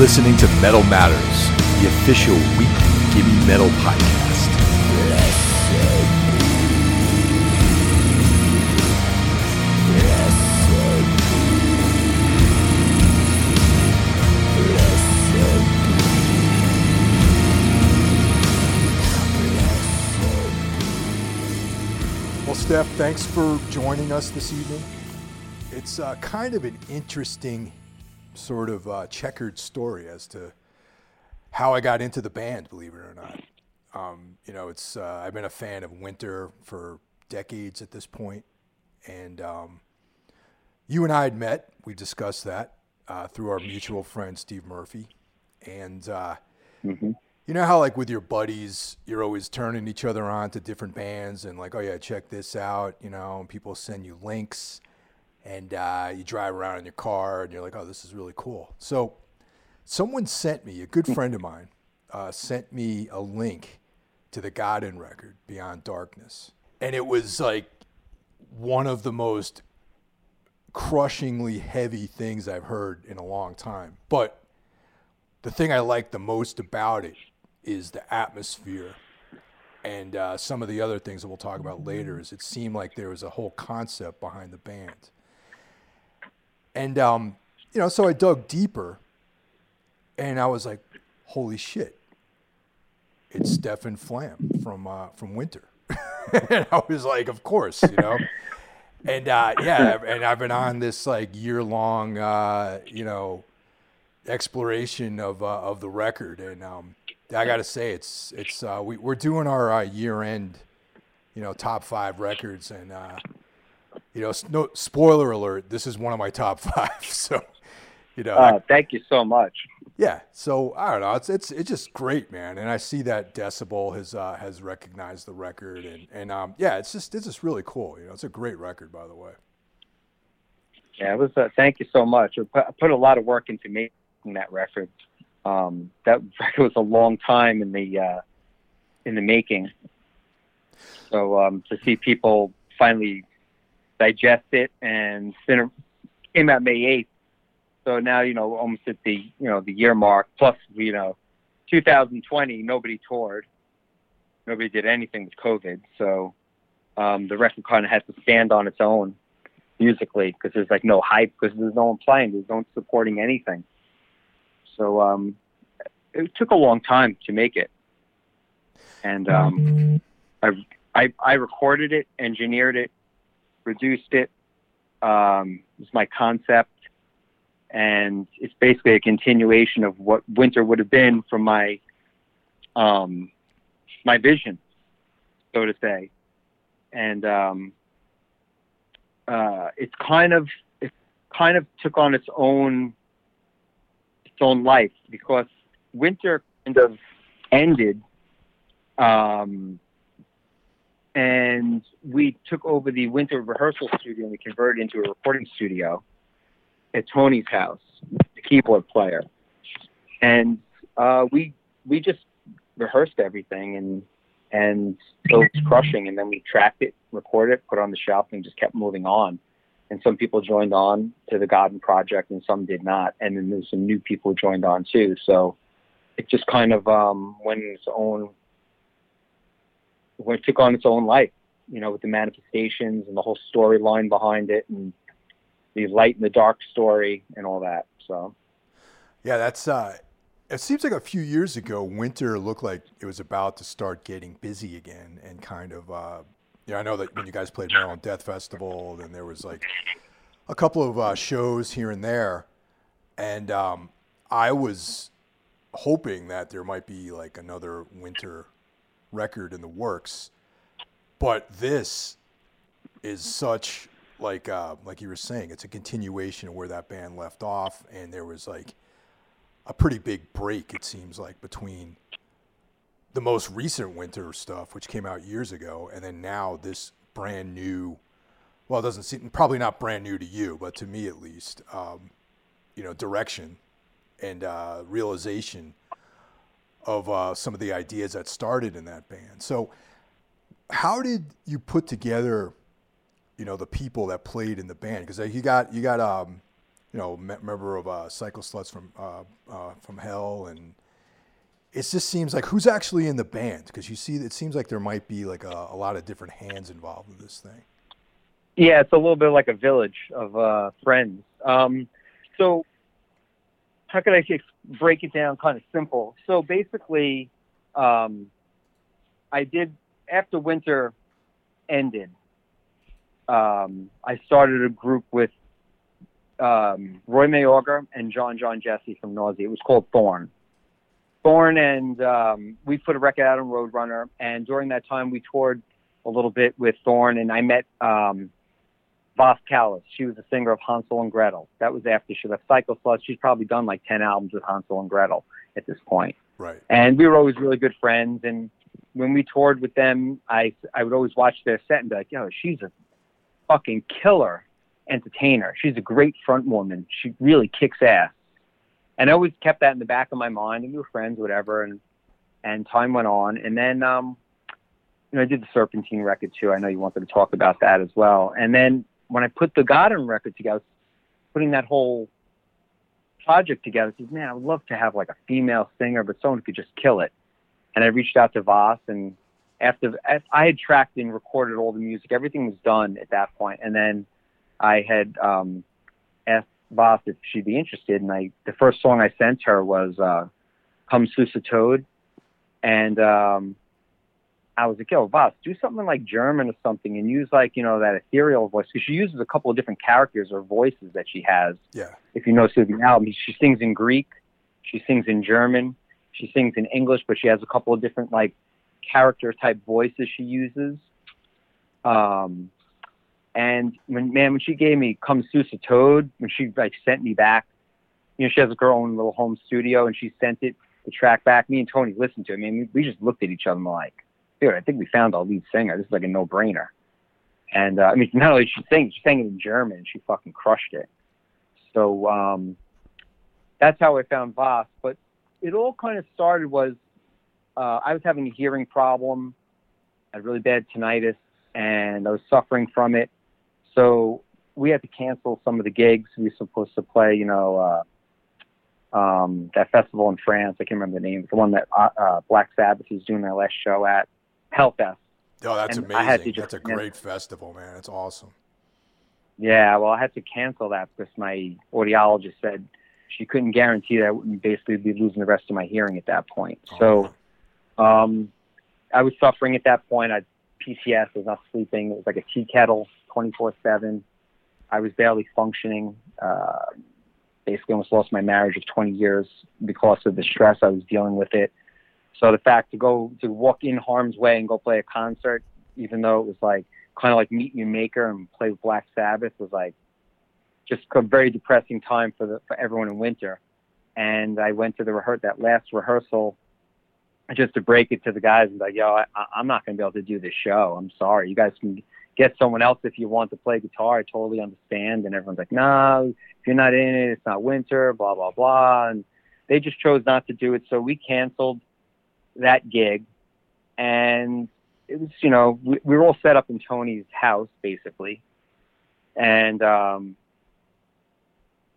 Listening to Metal Matters, the official weekly Gimme Metal podcast. Well, Steph, thanks for joining us this evening. It's uh, kind of an interesting sort of uh, checkered story as to how I got into the band, believe it or not. Um, you know, it's uh, I've been a fan of Winter for decades at this point, and um, you and I had met. We discussed that uh, through our mutual friend Steve Murphy, and uh, you know how like with your buddies, you're always turning each other on to different bands, and like, oh yeah, check this out, you know, and people send you links, and uh, you drive around in your car, and you're like, oh, this is really cool. So, someone sent me a good friend of mine uh, sent me a link to the Göden record, Beyond Darkness, and it was like one of the most crushingly heavy things I've heard in a long time, but the thing I like the most about it is the atmosphere and uh, some of the other things that we'll talk about later is it seemed like there was a whole concept behind the band and um, you know so i dug deeper and i was like holy shit it's stefan flam from uh, from winter. And i was like of course you know? And uh, yeah and i've been on this like year long uh, you know exploration of uh, of the record, and um, I got to say, it's it's uh, we, we're doing our uh, year end, you know, top five records, and you know, no spoiler alert, this is one of my top five. So, you know, Uh, thank you so much. yeah. So I don't know, it's it's it's just great, man, and I see that Decibel has uh, has recognized the record, and and um, yeah, it's just it's just really cool. You know, it's a great record, by the way. Yeah, it was. Uh, thank you so much. I put, I put a lot of work into making that record. Um, that record was a long time in the uh, in the making. So um, to see people finally digest it and center came out May eighth. So now you know almost at the you know the year mark. Plus you know, 2020 nobody toured, nobody did anything with COVID. So um, the record kind of has to stand on its own musically because there's like no hype because there's no one playing, there's no one supporting anything. So um, it took a long time to make it, and um, I, I I recorded it, engineered it, produced it. Um, it was my concept, and it's basically a continuation of what Winter would have been from my um, my vision, so to say, and um, uh, it's kind of it kind of took on its own its own life because winter kind of ended um, and we took over the winter rehearsal studio and we converted into a recording studio at Tony's house, the keyboard player, and uh, we we just rehearsed everything and and it was crushing. And then we tracked it, recorded it, put it on the shelf, and just kept moving on. And some people joined on to the Garden Project, and some did not. And then there's some new people joined on too. So it just kind of um, went in its own, it took on its own life, you know, with the manifestations and the whole storyline behind it, and the light and the dark story, and all that. So Yeah, that's. Uh, it seems like a few years ago, winter looked like it was about to start getting busy again, and kind of. Uh, yeah, I know that when you guys played Maryland Death Festival, then there was like a couple of uh, shows here and there, and um, I was hoping that there might be like another winter record in the works, but this is such like uh, like you were saying, it's a continuation of where that band left off, and there was like a pretty big break. It seems like between the most recent winter stuff, which came out years ago, and then now this brand new. Well, it doesn't seem probably not brand new to you, but to me at least, um, you know, direction and uh, realization of uh, some of the ideas that started in that band. So, how did you put together, you know, the people that played in the band? Because you got you got um, you know, me- member of uh, Cycle Sluts from uh, uh, from Hell, and it just seems like who's actually in the band because you see, it seems like there might be like a, a, lot of different hands involved in this thing. Yeah, it's a little bit like a village of uh, friends. Um, so, how could I break it down kind of simple? So basically, um, I did after winter ended. Um, I started a group with um, Roy Mayorga and John John Jesse from Nausea. It was called Thorn. Thorn and um, we put a record out on Roadrunner, and during that time we toured a little bit with Thorn, and I met Vasi Vallis. She was a singer of Hansel and Gretel. That was after she left Cycle Sluts. She's probably done like ten albums with Hansel and Gretel at this point. Right. And we were always really good friends, and when we toured with them, I I would always watch their set and be like, yo, she's a fucking killer entertainer. She's a great front woman. She really kicks ass. And I always kept that in the back of my mind. And we were friends, whatever. And and time went on. And then um, you know, I did the Serpentine record too. I know you wanted to talk about that as well. And then when I put the Göden record together, putting that whole project together, I said, man, I would love to have like a female singer, but someone could just kill it. And I reached out to Voss and after I had tracked and recorded all the music, everything was done at that point. And then I had um, asked Voss if she'd be interested, and I the first song I sent her was uh, "Komm Süsser Tod," and um, I was like, "Yo, Voss, do something like German or something, and use like you know that ethereal voice because she uses a couple of different characters or voices that she has. Yeah. If you notice the album, she sings in Greek, she sings in German, she sings in English, but she has a couple of different like character type voices she uses. Um, and when man, when she gave me "Komm Süsser Tod," when she like sent me back, you know, she has like, her own little home studio, and she sent it the track back. Me and Tony listened to it. I mean, we, we just looked at each other and were like, dude, I think we found our lead singer. This is like a no brainer. And uh, I mean, not only she sang, she sang it in German. She fucking crushed it. So um, that's how I found Voss. But it all kind of started was uh, I was having a hearing problem, I had really bad tinnitus, and I was suffering from it. So we had to cancel some of the gigs. We were supposed to play, you know, uh, um, that festival in France. I can't remember the name. The one that uh, uh, Black Sabbath was doing their last show at Hellfest. Oh, that's And amazing. That's a great festival, man. That's awesome. Yeah, well, I had to cancel that because my audiologist said she couldn't guarantee that I wouldn't basically be losing the rest of my hearing at that point. So um, I was suffering at that point. I had PCS. I was not sleeping. It was like a tea kettle, 24/7. I was barely functioning. Uh, basically, almost lost my marriage of 20 years because of the stress I was dealing with it. So the fact to go to walk in harm's way and go play a concert, even though it was like kind of like meet your maker and play with Black Sabbath, was like just a very depressing time for the for everyone in winter. And I went to the rehear- that last rehearsal just to break it to the guys and be like, yo, I, I'm not going to be able to do this show. I'm sorry. You guys can get someone else if you want to play guitar. I totally understand. And everyone's like, no, if you're not in it, it's not winter, blah, blah, blah. And they just chose not to do it. So we canceled that gig. And it was, you know, we, we were all set up in Tony's house, basically. And, um,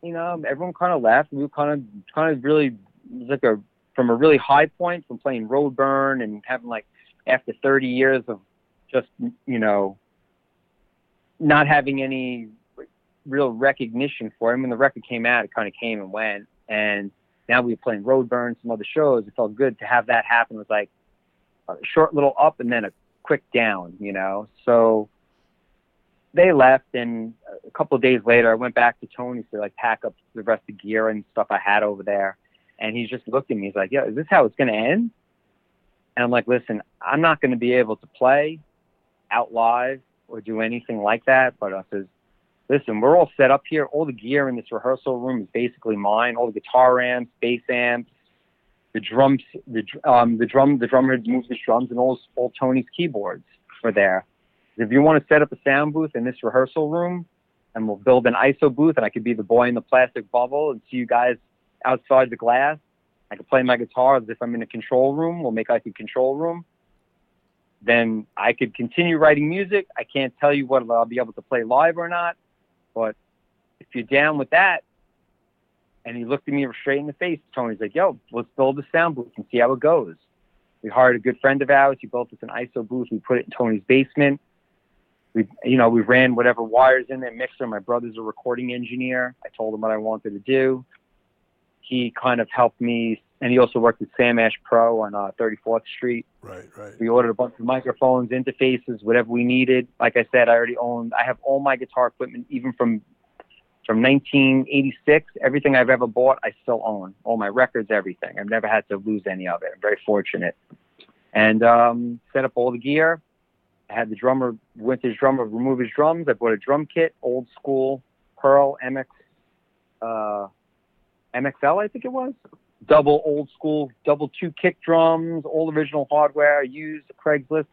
you know, everyone kind of left. We were kind of, kind of really, it was like a, from a really high point from playing Roadburn and having like, after 30 years of just, you know, not having any real recognition for him. When the record came out, it kind of came and went. And now we were playing Roadburn, some other shows. It felt good to have that happen. It was like a short little up and then a quick down, you know? So they left. And a couple of days later, I went back to Tony's to like pack up the rest of the gear and stuff I had over there. And he just looked at me. He's like, "Yeah, is this how it's going to end?" And I'm like, "Listen, I'm not going to be able to play out live or do anything like that." But I says, "Listen, we're all set up here. All the gear in this rehearsal room is basically mine. All the guitar amps, bass amps, the drums, the um, the drum, the drummer moves his drums, and all all Tony's keyboards are there. If you want to set up a sound booth in this rehearsal room, and we'll build an ISO booth, and I could be the boy in the plastic bubble and see you guys outside the glass. I could play my guitar as if I'm in a control room. We'll make like a control room. Then I could continue writing music. I can't tell you whether I'll be able to play live or not, but if you're down with that, And he looked at me straight in the face. Tony's like, "Yo, let's build a sound booth and see how it goes." We hired a good friend of ours. He built us an ISO booth. We put it in Tony's basement. We, you know, we ran whatever wires in there, mixer. My brother's a recording engineer. I told him what I wanted to do. He kind of helped me, and he also worked at Sam Ash Pro on uh, 34th Street. Right, right. We ordered a bunch of microphones, interfaces, whatever we needed. Like I said, I already owned. I have all my guitar equipment, even from from 1986. Everything I've ever bought, I still own. All my records, everything. I've never had to lose any of it. I'm very fortunate. And um, set up all the gear. I had the drummer, Winter's drummer, remove his drums. I bought a drum kit, old school Pearl MX, uh, MXL, I think it was. Double old school, double two kick drums, all original hardware. Used Craigslist,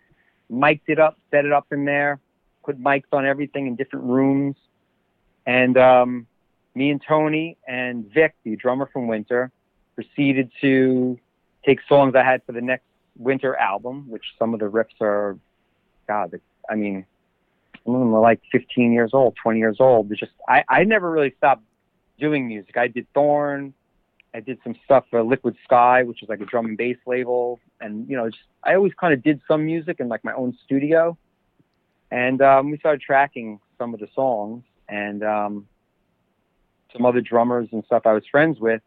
mic'd it up, set it up in there, put mics on everything in different rooms. And um, me and Tony and Vic, the drummer from Winter, proceeded to take songs I had for the next Winter album, which some of the riffs are, God, I mean, some of them are like 15 years old, 20 years old. They just, I, I never really stopped doing music. I did Thorn. I did some stuff for Liquid Sky, which is like a drum and bass label. And, you know, just, I always kind of did some music in like my own studio. And um, we started tracking some of the songs and um, some other drummers and stuff I was friends with.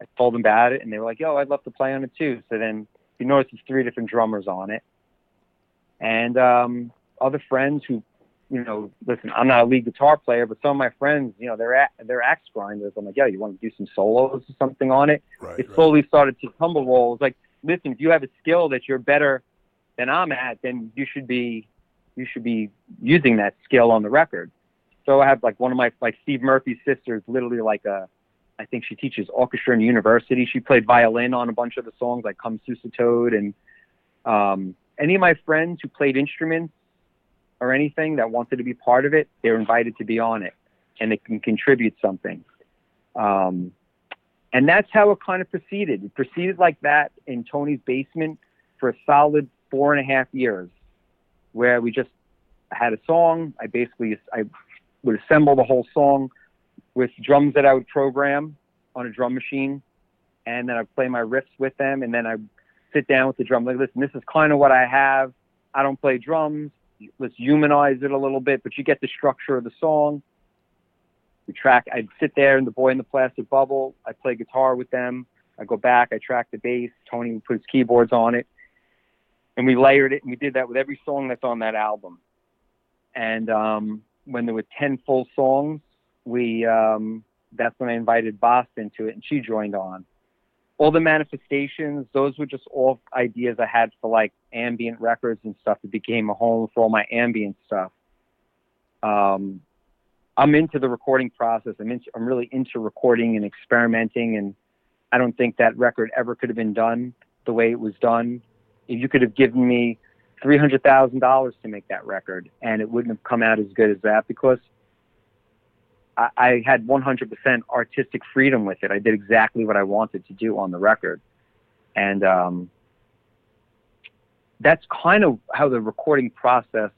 I told them about it and they were like, yo, I'd love to play on it too. So then you notice there's three different drummers on it. And um, other friends who you know, listen, I'm not a lead guitar player, but some of my friends, you know, they're at, they're axe grinders. I'm like, yeah, you want to do some solos or something on it? Right, it right. slowly started to tumble roll. It's like, listen, if you have a skill that you're better than I'm at, then you should be you should be using that skill on the record. So I have like one of my like Steve Murphy's sisters, literally like a, I think she teaches orchestra in university. She played violin on a bunch of the songs like Komm Süsser Tod and um, any of my friends who played instruments or anything that wanted to be part of it, they're invited to be on it and they can contribute something. Um, and that's how it kind of proceeded. It proceeded like that in Tony's basement for a solid four and a half years, where we just had a song. I basically I would assemble the whole song with drums that I would program on a drum machine, and then I'd play my riffs with them, and then I'd sit down with the drum like, listen, this is kind of what I have. I don't play drums let's humanize it a little bit, but you get the structure of the song. We track. I'd sit there in the boy in the plastic bubble. I play guitar with them. I go back. I track the bass. Tony would put his keyboards on it, and we layered it. And we did that with every song that's on that album. And um, when there were ten full songs, we um, that's when I invited Boston to it, and she joined on all the manifestations, those were just all ideas I had for like ambient records and stuff. It became a home for all my ambient stuff. Um, I'm into the recording process. I'm into, I'm really into recording and experimenting, and I don't think that record ever could have been done the way it was done. If you could have given me three hundred thousand dollars to make that record, and it wouldn't have come out as good as that because I, I had 100% artistic freedom with it. I did exactly what I wanted to do on the record. And um, that's kind of how the recording process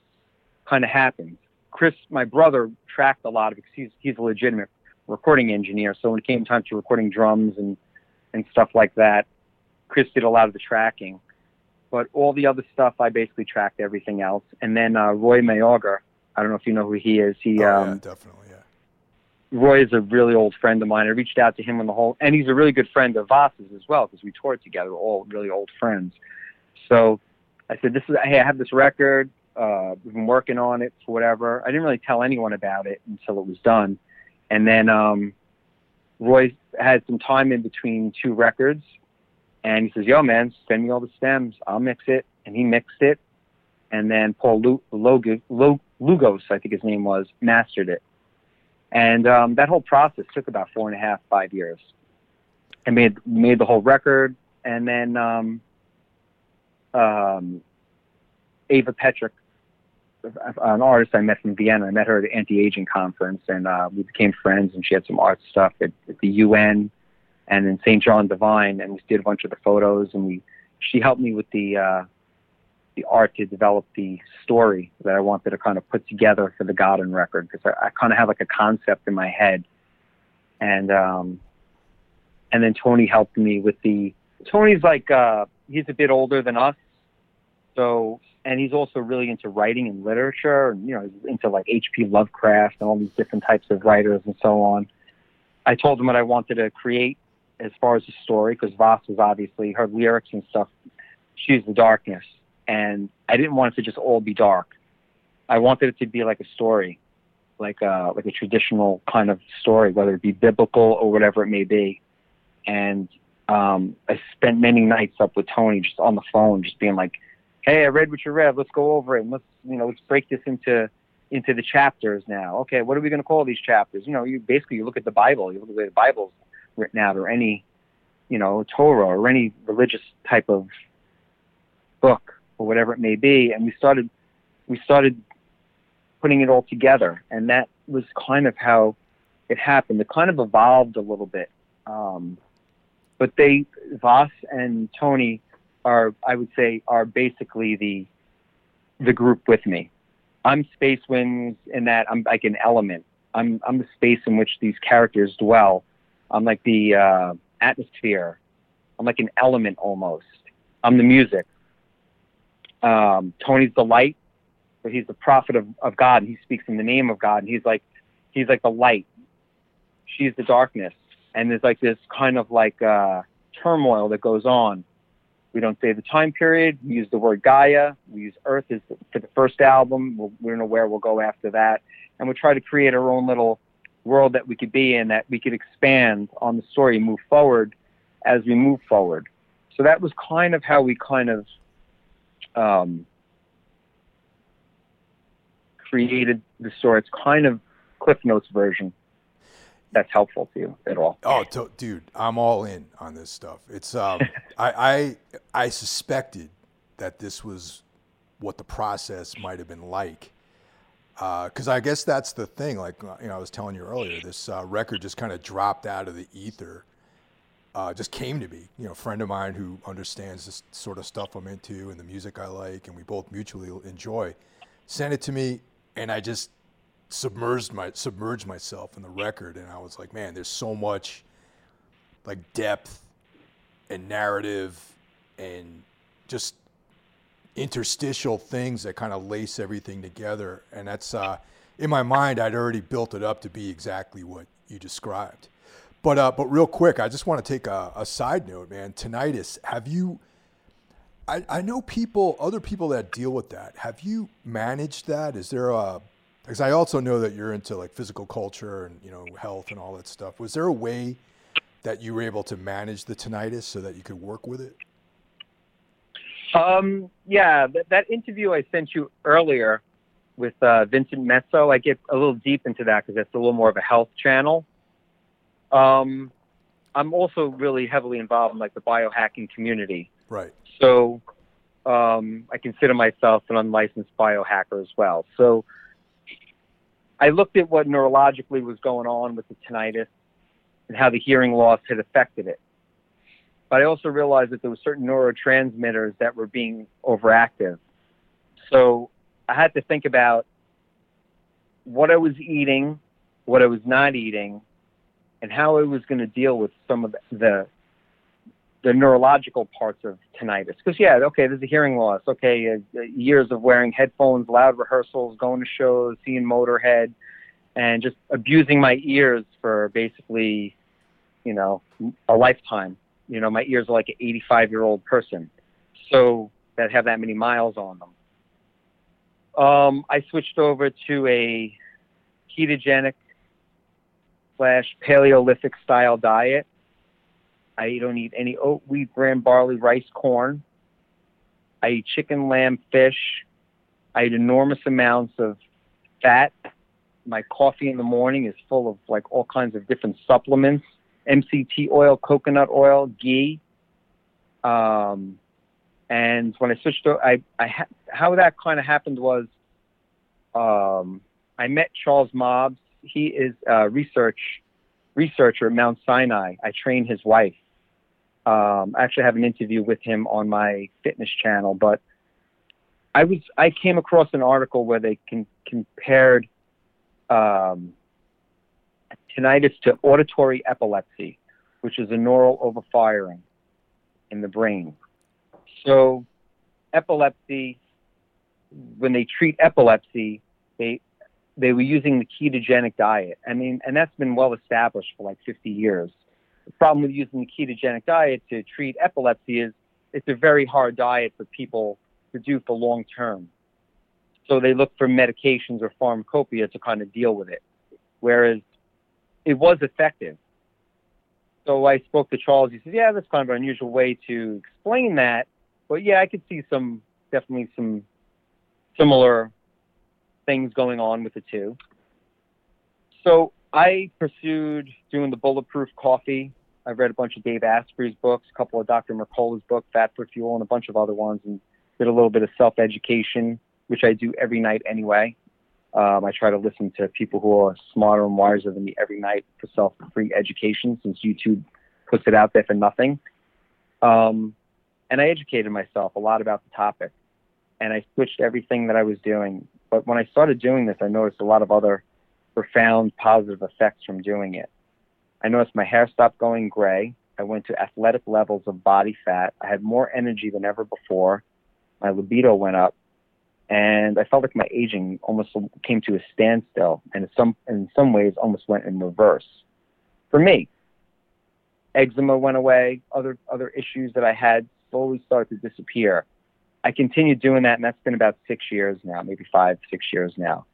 kind of happens. Chris, my brother, tracked a lot of it he's, he's a legitimate recording engineer. So when it came time to recording drums and, and stuff like that, Chris did a lot of the tracking. But all the other stuff, I basically tracked everything else. And then uh, Roy Mayorga, I don't know if you know who he is. He, oh, um, yeah, definitely. Roy is a really old friend of mine. I reached out to him on the whole, and he's a really good friend of Voss's as well because we toured together. All really old friends. So I said, "This is hey, I have this record. Uh, we've been working on it for whatever." I didn't really tell anyone about it until it was done, and then um, Roy had some time in between two records, and he says, "Yo, man, send me all the stems. I'll mix it." And he mixed it, and then Paul Lu- Log- Log- Lugos, I think his name was, mastered it. And um, that whole process took about four and a half, five years. I made made the whole record, and then um, um, Ava Petrick, an artist I met from Vienna. I met her at the anti-aging conference, and uh, we became friends. And she had some art stuff at, at the UN and in St. John Divine, and we did a bunch of the photos. And we she helped me with the uh, the art to develop the story that I wanted to kind of put together for the Göden record because I, I kind of have like a concept in my head, and um, and then Tony helped me with the. Tony's like uh, he's a bit older than us, so and he's also really into writing and literature, and you know, he's into like H.P. Lovecraft and all these different types of writers and so on. I told him what I wanted to create as far as the story, because Voss was obviously her lyrics and stuff. She's the darkness, and I didn't want it to just all be dark. I wanted it to be like a story, like a like a traditional kind of story, whether it be biblical or whatever it may be. And um, I spent many nights up with Tony, just on the phone, just being like hey, I read what you read. Let's go over it. And let's, you know, let's break this into into the chapters now. Okay, what are we going to call these chapters? You know, you basically you look at the Bible. You look at the way the Bible's written out, or any, you know, Torah, or any religious type of book, or whatever it may be. And we started we started putting it all together, and that was kind of how it happened. It kind of evolved a little bit. Um, but they, Voss and Tony, are I would say are basically the the group with me. I'm Space Winds in that I'm like an element. I'm I'm the space in which these characters dwell. I'm like the uh, atmosphere. I'm like an element almost. I'm the music. Um, Tony's the light, but he's the prophet of, of God, and he speaks in the name of God, and he's like he's like the light. She's the darkness, and there's like this kind of like uh, turmoil that goes on we don't say the time period. We use the word Gaia. We use Earth as for the first album. We'll, we don't know where we'll go after that. And we try to create our own little world that we could be in, that we could expand on the story move forward as we move forward. So that was kind of how we kind of um, created the story. It's kind of Cliff Notes version that's helpful to you at all. Oh, to, dude, I'm all in on this stuff. It's um, I, I I suspected that this was what the process might have been like, because uh, I guess that's the thing. Like you know, I was telling you earlier, this uh, record just kind of dropped out of the ether. Uh, just came to me, you know, a friend of mine who understands this sort of stuff I'm into and the music I like, and we both mutually enjoy, sent it to me, and I just submerged my submerged myself in the record, and I was like, man, there's so much like depth and narrative and just interstitial things that kind of lace everything together. And that's uh, in my mind, I'd already built it up to be exactly what you described. But uh, but real quick, I just want to take a, a side note, man. Tinnitus. Have you? I, I know people, other people that deal with that. Have you managed that? Is there a because I also know that you're into like physical culture and you know health and all that stuff. Was there a way that you were able to manage the tinnitus so that you could work with it? Um, yeah, that, that interview I sent you earlier with uh, Vincent Mezzo, I get a little deep into that because that's a little more of a health channel. Um, I'm also really heavily involved in like the biohacking community. Right. So um, I consider myself an unlicensed biohacker as well. So I looked at what neurologically was going on with the tinnitus and how the hearing loss had affected it. But I also realized that there were certain neurotransmitters that were being overactive. So I had to think about what I was eating, what I was not eating, and how I was going to deal with some of the the neurological parts of tinnitus. Because yeah, okay, there's a hearing loss. Okay, uh, years of wearing headphones, loud rehearsals, going to shows, seeing Motorhead, and just abusing my ears for basically, you know, a lifetime. You know, my ears are like an 85 year old person, so that have that many miles on them. Um, I switched over to a ketogenic slash Paleolithic style diet I don't eat any oat, wheat, bran, barley, rice, corn. I eat chicken, lamb, fish. I eat enormous amounts of fat. My coffee in the morning is full of like all kinds of different supplements, MCT oil, coconut oil, ghee. Um, and when I switched to, I, I ha- how that kind of happened was, um, I met Charles Mobbs. He is a research researcher at Mount Sinai. I trained his wife. Um, I actually have an interview with him on my fitness channel, but I was I came across an article where they can, compared um, tinnitus to auditory epilepsy. which is a neural overfiring in the brain. So, epilepsy, when they treat epilepsy, they they were using the ketogenic diet. I mean, and that's been well established for like 50 years. The problem with using the ketogenic diet to treat epilepsy is it's a very hard diet for people to do for long term. So they look for medications or pharmacopoeia to kind of deal with it. Whereas it was effective. So I spoke to Charles. He said, "Yeah, that's kind of an unusual way to explain that, but yeah, I could see some definitely some similar things going on with the two. So I pursued doing the bulletproof coffee. I've read a bunch of Dave Asprey's books, a couple of Dr. Mercola's books, Fat for Fuel, and a bunch of other ones, and did a little bit of self-education, which I do every night anyway. Um, I try to listen to people who are smarter and wiser than me every night for self-free education, since YouTube puts it out there for nothing. Um, and I educated myself a lot about the topic, and I switched everything that I was doing. But when I started doing this, I noticed a lot of other profound positive effects from doing it. I noticed my hair stopped going gray. I went to athletic levels of body fat. I had more energy than ever before. My libido went up and I felt like my aging almost came to a standstill, and in some in some ways almost went in reverse. For me, eczema went away. Other other issues that I had slowly started to disappear. I continued doing that, and that's been about six years now, maybe five, six years now.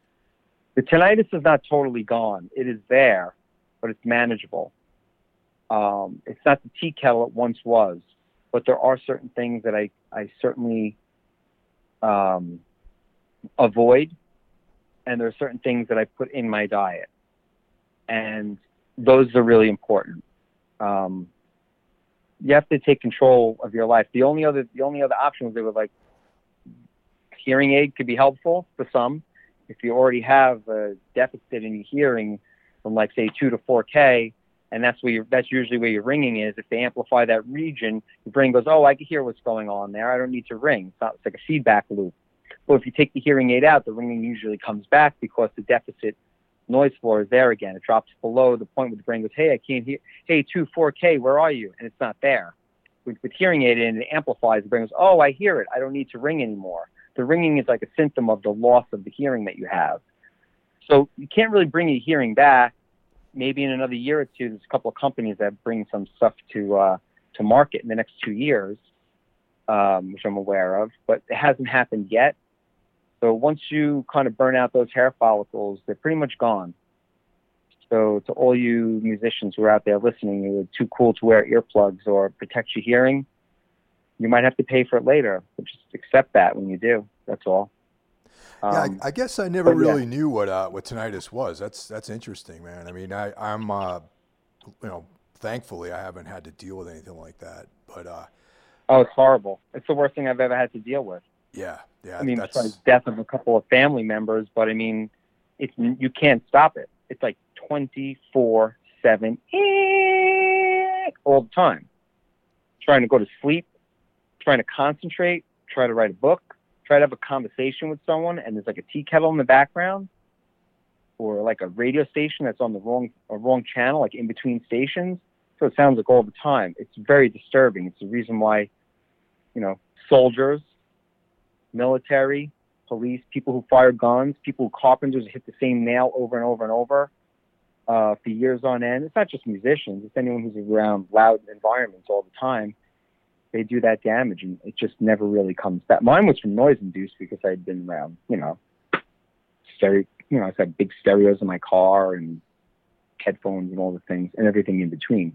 The tinnitus is not totally gone. It is there, but it's manageable. Um, it's not the tea kettle it once was, but there are certain things that I, I certainly um, avoid, and there are certain things that I put in my diet, and those are really important. Um, you have to take control of your life. The only other the only other option was they were like hearing aid could be helpful for some. If you already have a deficit in your hearing from like say two to four K, and that's where you that's usually where your ringing is. If they amplify that region, your brain goes, "Oh, I can hear what's going on there. I don't need to ring." It's, not, it's like a feedback loop. Well, if you take the hearing aid out, the ringing usually comes back because the deficit noise floor is there again. It drops below the point where the brain goes, hey, I can't hear, hey, 2, 4K, where are you? And it's not there. With, with hearing aid in, it amplifies. The brain goes, oh, I hear it. I don't need to ring anymore. The ringing is like a symptom of the loss of the hearing that you have. So you can't really bring your hearing back. Maybe in another year or two, there's a couple of companies that bring some stuff to uh, to market in the next two years, um, which I'm aware of, but it hasn't happened yet. So once you kind of burn out those hair follicles, they're pretty much gone. So to all you musicians who are out there listening, who are too cool to wear earplugs or protect your hearing, you might have to pay for it later. But just accept that when you do. That's all. Um, yeah, I, um, I, guess I never really yeah. knew what uh, what tinnitus was. That's that's interesting, man. I mean, I I'm uh, you know, thankfully I haven't had to deal with anything like that. But uh, oh, it's horrible. It's the worst thing I've ever had to deal with. Yeah, yeah. I mean, that's... besides death of a couple of family members, but I mean, it's you can't stop it. It's like twenty four seven all the time. Trying to go to sleep, trying to concentrate, try to write a book, try to have a conversation with someone, and there's like a tea kettle in the background, or like a radio station that's on the wrong a wrong channel, like in between stations. So it sounds like all the time. It's very disturbing. It's the reason why, you know, soldiers military, police, people who fire guns, people who carpenters hit the same nail over and over and over uh, for years on end. It's not just musicians; it's anyone who's around loud environments all the time. They do that damage, and it just never really comes back. Mine was from noise induced because I'd been around, you know, stereo. You know, I had big stereos in my car and headphones and all the things and everything in between.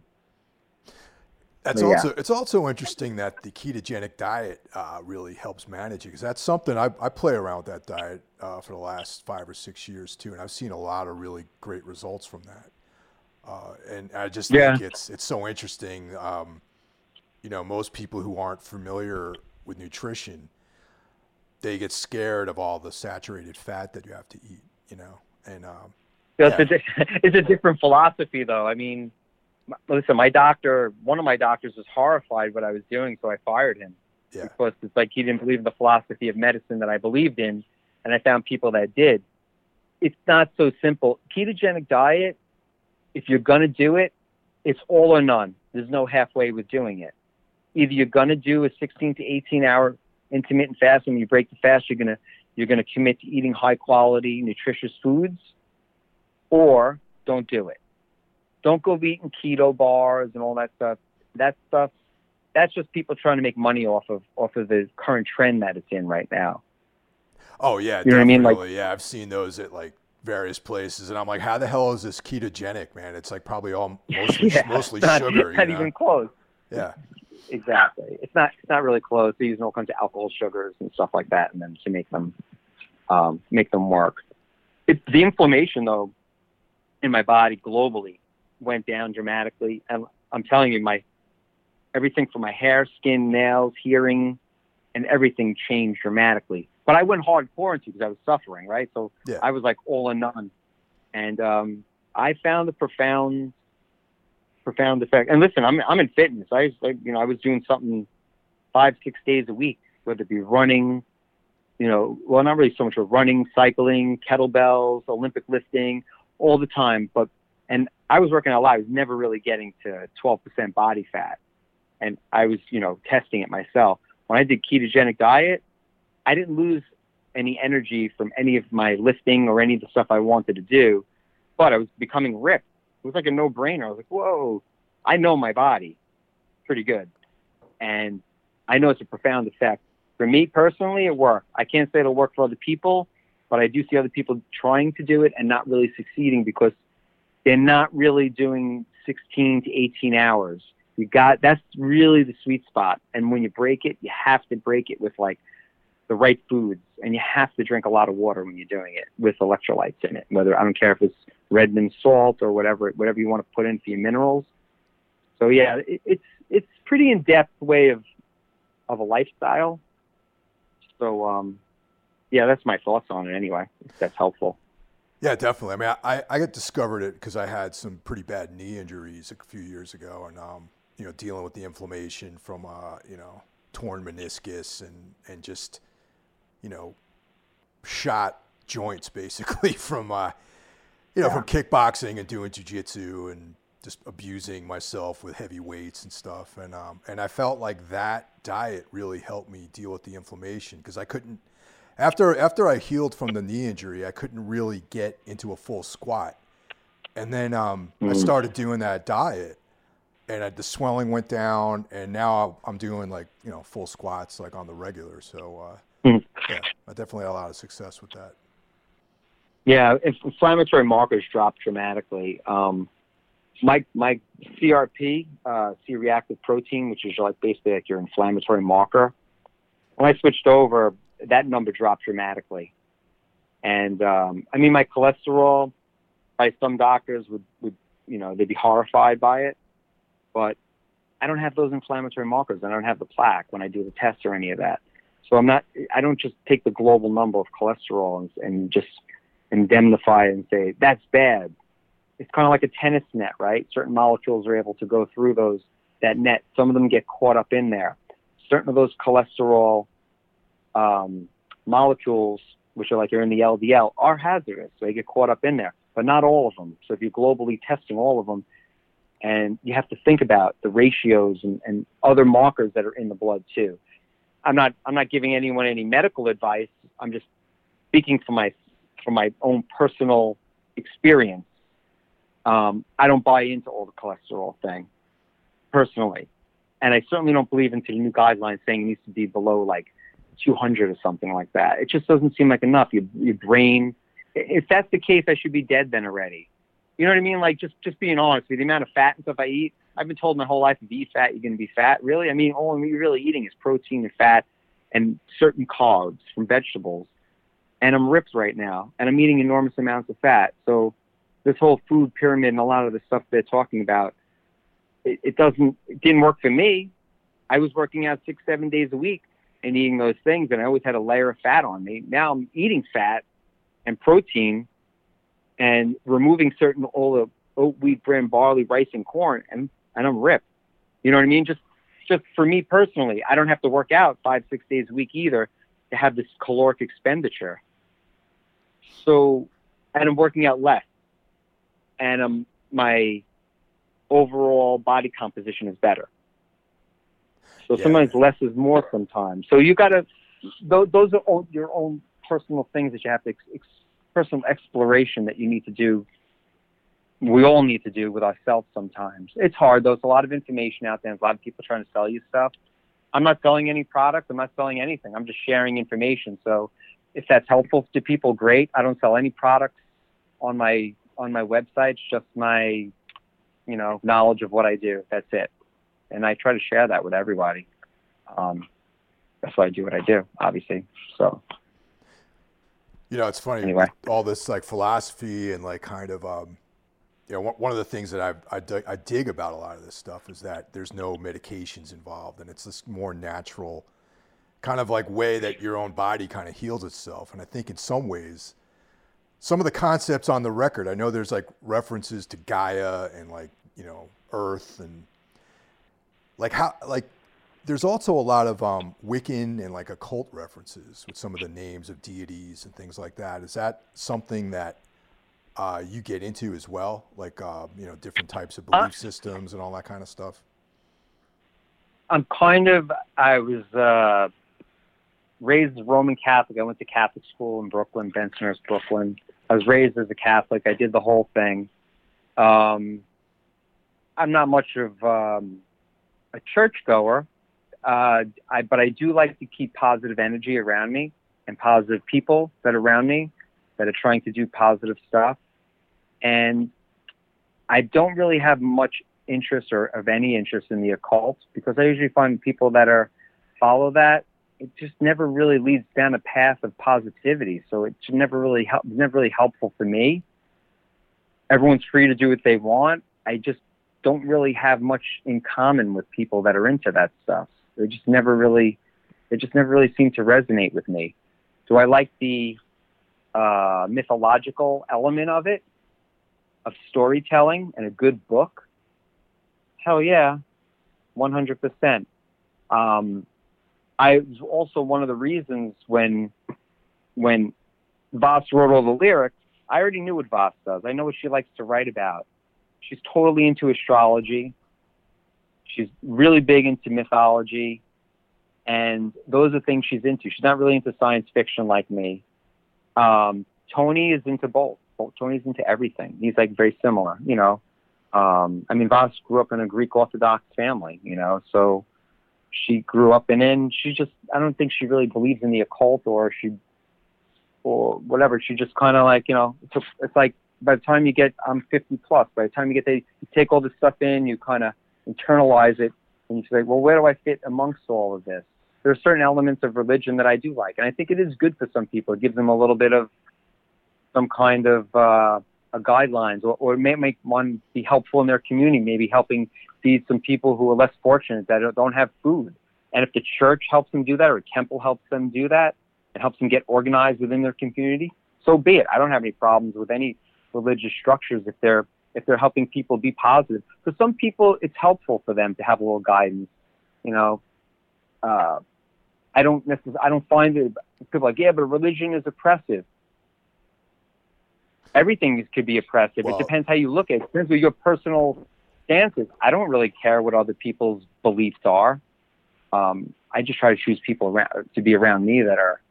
That's but also yeah. it's also interesting that the ketogenic diet uh, really helps manage it because that's something I, I, play around with that diet uh, for the last five or six years too, and I've seen a lot of really great results from that. Uh, and I just yeah. think it's it's so interesting. Um, you know, most people who aren't familiar with nutrition, they get scared of all the saturated fat that you have to eat. You know, and um, yeah. it's, a, it's a different philosophy, though. I mean listen, my doctor, one of my doctors was horrified what I was doing, so I fired him. Yeah. Because it's like he didn't believe in the philosophy of medicine that I believed in, and I found people that did. It's not so simple. Ketogenic diet, if you're going to do it, it's all or none. There's no halfway with doing it. Either you're gonna do a 16 to 18 hour intermittent fast, and you break the fast, you're gonna you're gonna commit to eating high quality, nutritious foods, or don't do it. Don't go eating keto bars and all that stuff. That stuff, that's just people trying to make money off of off of the current trend that it's in right now. Oh yeah, You know what I mean? Like- definitely. yeah, I've seen those at like various places, and I'm like, how the hell is this ketogenic, man? It's like probably all mostly Yeah, mostly not, sugar. it's not you know? even close. Yeah. Exactly. It's not it's not really close. They're using all kinds of alcohol sugars and stuff like that, and then to make them um, make them work. It, the inflammation though in my body globally went down dramatically, and I'm telling you, my everything from my hair, skin, nails, hearing, and everything changed dramatically. But I went hardcore into because I was suffering, right? So Yeah. I was like all or none, and um, I found a profound profound effect. And listen, I'm I'm in fitness. I was like, you know, I was doing something five, six days a week, whether it be running, you know, well, not really so much of running, cycling, kettlebells, Olympic lifting, all the time. But and I was working out a lot. I was never really getting to 12% body fat, and I was, you know, testing it myself. When I did ketogenic diet, I didn't lose any energy from any of my lifting or any of the stuff I wanted to do, but I was becoming ripped. It was like a no-brainer. I was like, whoa, I know my body pretty good, and I know it's a profound effect. For me personally, it worked. I can't say it'll work for other people, but I do see other people trying to do it and not really succeeding because they're not really doing 16 to 18 hours. You got that's really the sweet spot. And when you break it, you have to break it with like the right foods, and you have to drink a lot of water when you're doing it with electrolytes in it. Whether I don't care if it's Redmond salt or whatever whatever you want to put in for your minerals. So yeah, it, it's it's pretty in depth way of of a lifestyle. So um, yeah, that's my thoughts on it anyway. If that's helpful. Yeah, definitely. I mean, I, I got discovered it because I had some pretty bad knee injuries a few years ago, and um, you know, dealing with the inflammation from uh, you know, torn meniscus and and just, you know, shot joints basically from uh, you know, from kickboxing and doing jujitsu and just abusing myself with heavy weights and stuff, and um, and I felt like that diet really helped me deal with the inflammation because I couldn't after after I healed from the knee injury, I couldn't really get into a full squat, and then um, I started doing that diet, and I, the swelling went down, and now I'm doing like you know full squats like on the regular. So uh, Mhm. yeah, I definitely had a lot of success with that. Yeah, inflammatory markers dropped dramatically. Um, my my CRP, uh, C-reactive protein, which is like basically like your inflammatory marker. When I switched over, that number dropped dramatically. And um, I mean, my cholesterol, by some doctors would would you know they'd be horrified by it, but I don't have those inflammatory markers. I don't have the plaque when I do the test or any of that. So I'm not. I don't just take the global number of cholesterol and, and just indemnify and say that's bad. It's kind of like a tennis net, right? Certain molecules are able to go through those that net. Some of them get caught up in there. Certain of those cholesterol um, molecules, which are like are in the LDL, are hazardous. They get caught up in there, but not all of them. So if you're globally testing all of them, and you have to think about the ratios and, and other markers that are in the blood too. I'm not I'm not giving anyone any medical advice. I'm just speaking from my from my own personal experience. Um, I don't buy into all the cholesterol thing personally, and I certainly don't believe into the new guidelines saying it needs to be below like 200 or something like that. It just doesn't seem like enough. Your your brain. If that's the case, I should be dead then already. You know what I mean? Like just just being honest with the amount of fat and stuff I eat. I've been told my whole life if you eat fat, you're going to be fat. Really? I mean, all I'm really eating is protein and fat and certain carbs from vegetables. And I'm ripped right now, and I'm eating enormous amounts of fat. So this whole food pyramid and a lot of the stuff they're talking about, it, it doesn't, it didn't work for me. I was working out six, seven days a week and eating those things, and I always had a layer of fat on me. Now I'm eating fat and protein and removing certain all the oat, wheat, bran, barley, rice, and corn, and and I'm ripped. You know what I mean? Just just for me personally, I don't have to work out five, six days a week either to have this caloric expenditure. So, and I'm working out less, and um, my overall body composition is better. So Yeah. sometimes less is more sometimes. So you got to, those, those are all your own personal things that you have to, ex, ex, personal exploration that you need to do. We all need to do with ourselves sometimes. It's hard. There's a lot of information out there. There's a lot of people trying to sell you stuff. I'm not selling any product. I'm not selling anything. I'm just sharing information. So if that's helpful to people, great. I don't sell any products on my on my website. It's just my, you know, knowledge of what I do. That's it. And I try to share that with everybody. Um, that's why I do what I do, obviously. So You know, it's funny. Anyway. all this like philosophy and like kind of, um, you know, one, of the things that I, I, dig- I dig about a lot of this stuff is that there's no medications involved, and it's this more natural, kind of like way that your own body kind of heals itself. And I think in some ways, some of the concepts on the record, I know there's like references to Gaia and like you know Earth and like how like there's also a lot of um, Wiccan and like occult references with some of the names of deities and things like that. Is that something that uh, you get into as well? Like, uh, you know, different types of belief Uh, systems and all that kind of stuff? I'm kind of, I was uh, raised Roman Catholic. I went to Catholic school in Brooklyn, Bensonhurst, Brooklyn. I was raised as a Catholic. I did the whole thing. Um, I'm not much of um, a churchgoer, uh, I, but I do like to keep positive energy around me and positive people that are around me that are trying to do positive stuff. And I don't really have much interest or of any interest in the occult because I usually find people that are follow that it just never really leads down a path of positivity. So it's never really help, never really helpful for me. Everyone's free to do what they want. I just don't really have much in common with people that are into that stuff. They just never really, they just never really seem to resonate with me. Do I like the uh, mythological element of it, of storytelling and a good book? Hell yeah, 100%. Um, I was also one of the reasons when when Voss wrote all the lyrics, I already knew what Voss does. I know what she likes to write about. She's totally into astrology. She's really big into mythology. And those are things she's into. She's not really into science fiction like me. Um, Tony is into both. Tony's into everything. He's like very similar, you know. Um, I mean, Voss grew up in a Greek Orthodox family, you know, so she grew up in. And she just, I don't think she really believes in the occult or she, or whatever. She just kind of like, you know, it's, it's like by the time you get, I'm 50 plus, by the time you get there, you take all this stuff in, you kind of internalize it, and you say, well, where do I fit amongst all of this? There are certain elements of religion that I do like, and I think it is good for some people. It gives them a little bit of some kind of uh, a guidelines, or, or it may make one be helpful in their community, maybe helping feed some people who are less fortunate that don't have food. And if the church helps them do that, or a temple helps them do that, it helps them get organized within their community. So be it. I don't have any problems with any religious structures if they're if they're helping people be positive. For some people, it's helpful for them to have a little guidance. You know, uh, I don't necessarily, I don't find it. People are like, yeah, but religion is oppressive. Everything is, could be oppressive. Well- it depends how you look at it. It depends what your personal stance is. I don't really care what other people's beliefs are. Um, I just try to choose people around, to be around me that are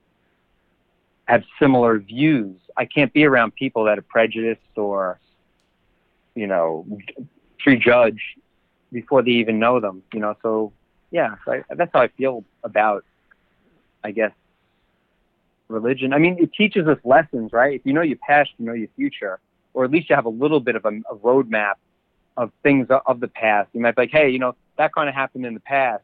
have similar views. I can't be around people that are prejudiced or, you know, prejudge before they even know them. You know, so yeah, so I, that's how I feel about, I guess, religion. I mean, it teaches us lessons, right? If you know your past, you know your future, or at least you have a little bit of a, a roadmap of things of the past. You might be like, hey, you know, that kind of happened in the past.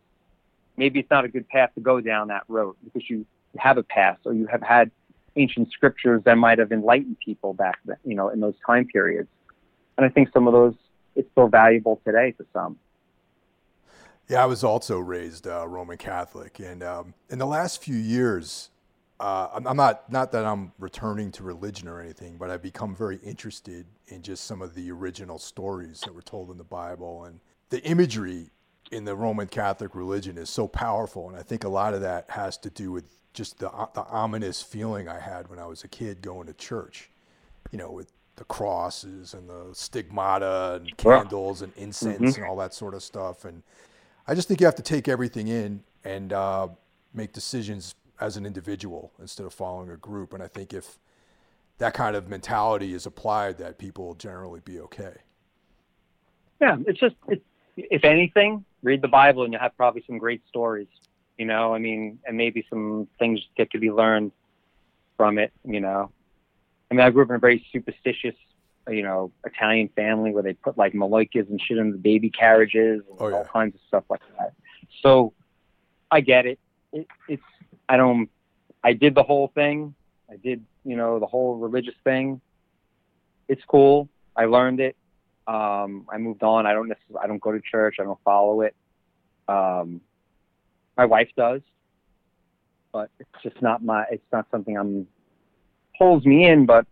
Maybe it's not a good path to go down that road because you have a past or you have had ancient scriptures that might have enlightened people back then, you know, in those time periods. And I think some of those, it's still valuable today to some. Yeah, I was also raised uh, Roman Catholic, and um, in the last few years, uh, I'm, I'm not not that I'm returning to religion or anything, but I've become very interested in just some of the original stories that were told in the Bible, and the imagery in the Roman Catholic religion is so powerful, and I think a lot of that has to do with just the the ominous feeling I had when I was a kid going to church, you know, with the crosses and the stigmata and candles and incense and all that sort of stuff. And I just think you have to take everything in and uh, make decisions as an individual instead of following a group. And I think if that kind of mentality is applied, that people will generally be okay. Yeah, it's just it's, if anything, read the Bible and you'll have probably some great stories. You know, I mean, and maybe some things that could be learned from it. You know, I mean, I grew up in a very superstitious, you know, Italian family where they put like maloikas and shit in the baby carriages and Oh, yeah. all kinds of stuff like that. So, I get it. it. It's I don't. I did the whole thing. I did, you know, the whole religious thing. It's cool. I learned it. Um, I moved on. I don't necessarily, I don't go to church. I don't follow it. Um, my wife does, but it's just not my. It's not something I'm pulls me in. But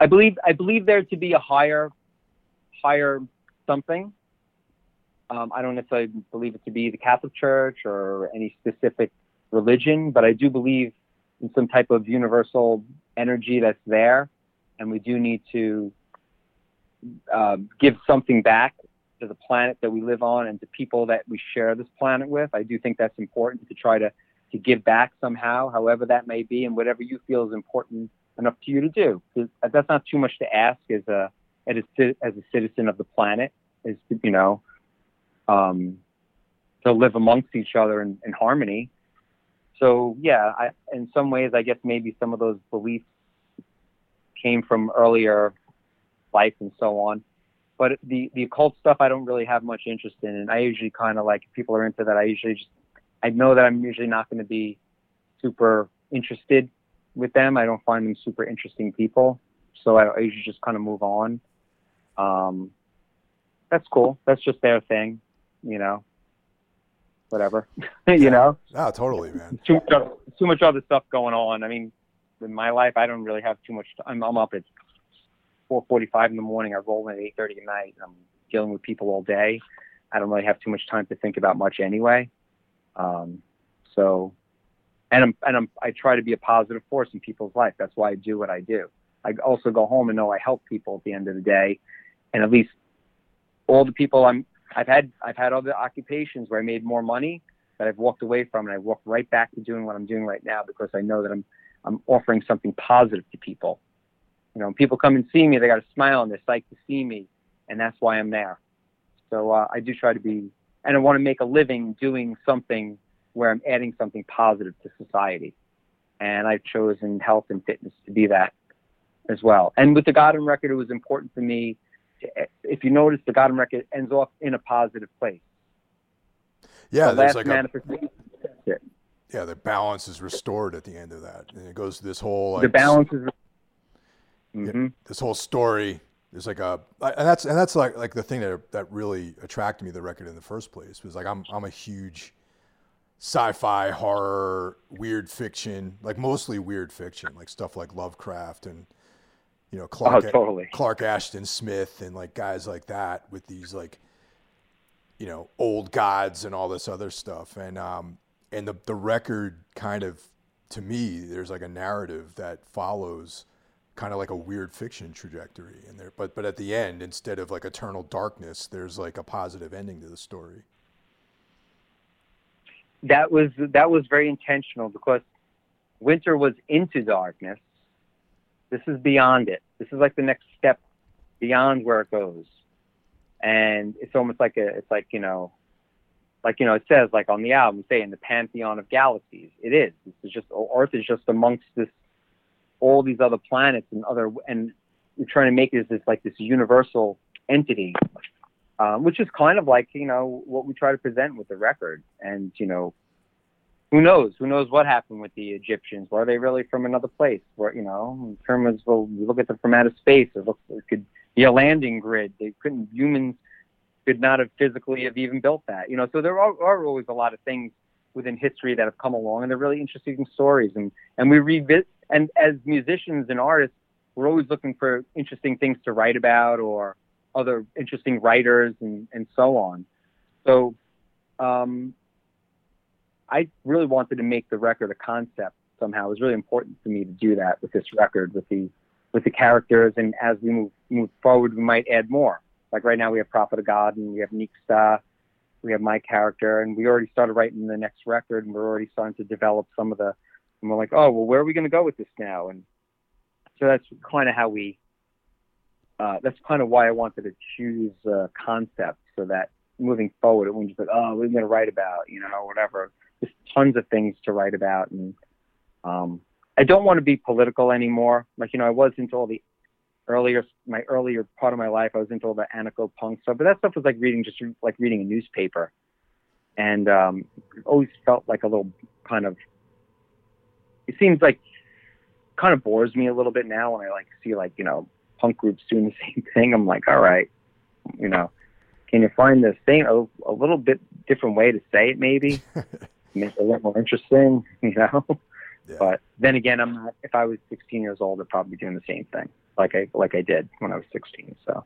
I believe I believe there to be a higher, higher something. Um, I don't necessarily believe it to be the Catholic Church or any specific religion, but I do believe in some type of universal energy that's there, and we do need to uh, give something back to the planet that we live on and to people that we share this planet with. I do think that's important to try to to give back somehow, however that may be, and whatever you feel is important enough to you to do. That's not too much to ask as a as a, as a citizen of the planet. Is to, you know um, to live amongst each other in, in harmony. So yeah, I, in some ways, I guess maybe some of those beliefs came from earlier life and so on. But the the occult stuff, I don't really have much interest in, and I usually kind of like if people are into that. I usually just I know that I'm usually not going to be super interested with them. I don't find them super interesting people, so I, I usually just kind of move on. Um, that's cool. That's just their thing, you know. Whatever, you know Ah, totally, man. too much, other- too much other stuff going on. I mean, in my life, I don't really have too much. I'm, I'm up at 4:45 in the morning. I roll in at 8:30 at night. I'm dealing with people all day. I don't really have too much time to think about much anyway. Um, so, and I'm and I'm I try to be a positive force in people's life. That's why I do what I do. I also go home and know I help people at the end of the day, and at least all the people I'm I've had I've had other occupations where I made more money that I've walked away from, and I walked right back to doing what I'm doing right now because I know that I'm I'm offering something positive to people. You know, people come and see me, they got a smile and they're psyched to see me, and that's why I'm there. So uh, I do try to be, and I want to make a living doing something where I'm adding something positive to society, and I've chosen health and fitness to be that as well. And with the Göden record, it was important for me. To, if you notice, the Göden record ends off in a positive place. Yeah, the there's like a manifestation. yeah, the balance is restored at the end of that, and it goes to this whole like the balance is. Hmm this whole story. There's like a and that's and that's like like the thing that that really attracted me to the record in the first place was like I'm I'm a huge sci-fi horror weird fiction like mostly weird fiction like stuff like Lovecraft and you know Oh, Clark totally. Clark Ashton Smith and like guys like that with these like you know old gods and all this other stuff and um and the the record kind of to me there's like a narrative that follows kind of like a weird fiction trajectory in there but but at the end instead of like eternal darkness there's like a positive ending to the story that was that was very intentional because winter was into darkness. This is beyond it. This is like the next step beyond where it goes, and it's almost like a it's like you know, like you know it says like on the album say in the pantheon of galaxies. It is. This is just Earth is just amongst this all these other planets and other and we're trying to make it this like this universal entity um, which is kind of like you know what we try to present with the record. And you know, who knows? Who knows what happened with the Egyptians? Were they really from another place? Where you know, in terms well, you look at them from outer space. It looks it could be a landing grid. They couldn't humans could not have physically have even built that. You know, so there are, are always a lot of things within history that have come along, and they're really interesting stories. And and we revisit. And as musicians and artists, we're always looking for interesting things to write about or other interesting writers and, and so on. So um, I really wanted to make the record a concept somehow. It was really important to me to do that with this record, with the with the characters, and as we move move forward, we might add more. Like right now, we have Prophet of God, and we have Nixta, we have my character, and we already started writing the next record, and we're already starting to develop some of the. And we're like, oh well, where are we going to go with this now? And so that's kind of how we. Uh, that's kind of why I wanted to choose a concept so that moving forward, it wouldn't just like, oh, we're going to write about, you know, whatever. There's tons of things to write about, and um, I don't want to be political anymore. Like, you know, I was into all the earlier, my earlier part of my life, I was into all the anarcho punk stuff, but that stuff was like reading, just like reading a newspaper. And um, always felt like a little kind of, it seems like kind of bores me a little bit now when I like see like, you know, punk groups doing the same thing. I'm like, all right, you know, can you find the same, a, a little bit different way to say it maybe? Make it a little more interesting, you know? Yeah. But then again, I'm not. If I was 16 years old, I'd probably be doing the same thing, like I like I did when I was 16. So,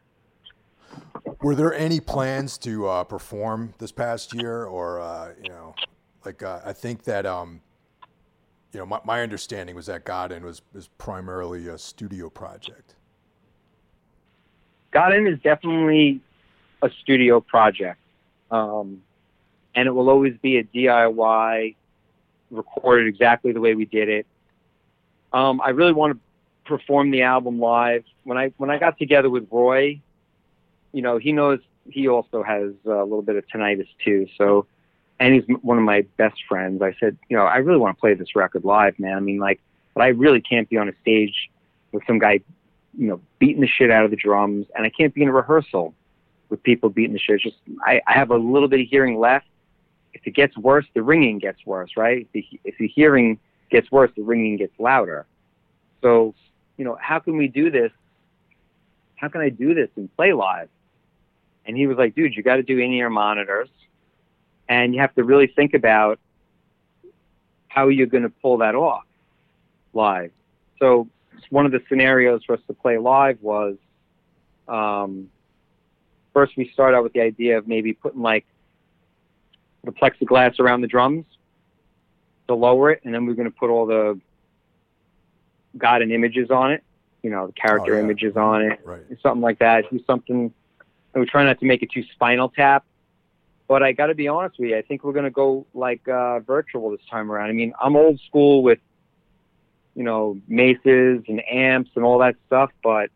Were there any plans to uh, perform this past year, or uh, you know, like uh, I think that um, you know, my, my understanding was that Göden was was primarily a studio project. Göden is definitely a studio project, um, and it will always be a DIY, recorded exactly the way we did it. Um, I really want to perform the album live. When I when I got together with Roy, you know, he knows he also has a little bit of tinnitus too. So, and he's one of my best friends. I said, you know, I really want to play this record live, man. I mean, like, but I really can't be on a stage with some guy, you know, beating the shit out of the drums, and I can't be in a rehearsal with people beating the shit. It's just I, I have a little bit of hearing left. If it gets worse, the ringing gets worse, right? If the, if the hearing gets worse, the ringing gets louder. So, you know, how can we do this? How can I do this and play live? And he was like, dude, you got to do in-ear monitors, and you have to really think about how you're going to pull that off live. So one of the scenarios for us to play live was um, first we start out with the idea of maybe putting like the plexiglass around the drums to lower it, and then we're going to put all the Göden images on it, you know, the character Oh, yeah. images on it, Right. something like that. Do something. And we try not to make it too Spinal Tap, but I got to be honest with you. I think we're going to go like uh, virtual this time around. I mean, I'm old school with, you know, maces and amps and all that stuff, but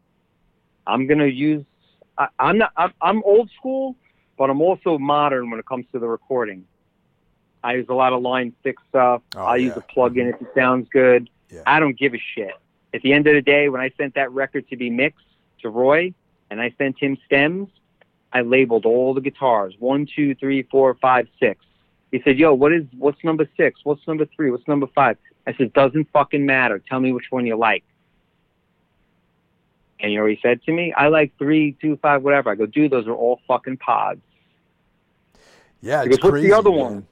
I'm going to use. I, I'm not. I'm, I'm old school, but I'm also modern when it comes to the recording. I use a lot of line six stuff. Oh, I use yeah. a plug-in if it sounds good. Yeah. I don't give a shit. At the end of the day, when I sent that record to be mixed to Roy, and I sent him stems, I labeled all the guitars one, two, three, four, five, six. He said, "Yo, what is what's number six? What's number three? What's number five? I said, "Doesn't fucking matter. Tell me which one you like." And you know he said to me? I like three, two, five, whatever. I go, dude, those are all fucking pods. Yeah, it's what's the other man. one?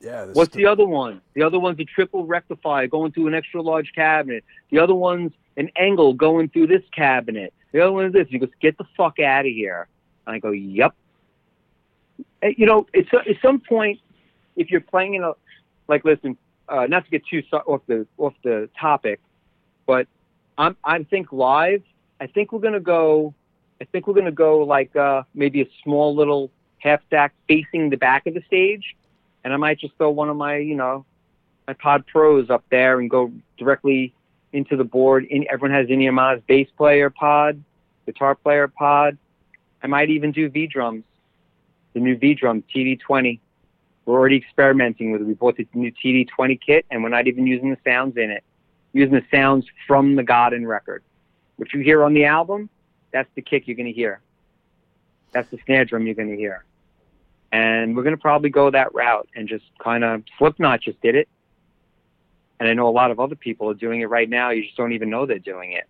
Yeah. What's the other one? The other one's a triple rectifier going through an extra large cabinet. The other one's an Engl going through this cabinet. The other one is this. He goes, get the fuck out of here. And I go, yep. And, you know, it's at some point, if you're playing in a, like, listen, uh, not to get too off the off the topic, but I'm I think live. I think we're gonna go. I think we're gonna go like uh, maybe a small little half stack facing the back of the stage, and I might just throw one of my you know my Pod Pros up there and go directly into the board. In, everyone has Inyama's bass player pod, guitar player pod. I might even do V drums, the new V drum TD20. We're already experimenting with it. We bought the new TD20 kit, and we're not even using the sounds in it. Using the sounds from the Göden record. What you hear on the album, that's the kick you're going to hear. That's the snare drum you're going to hear. And we're going to probably go that route and just kind of, Slipknot just did it. And I know a lot of other people are doing it right now. You just don't even know they're doing it.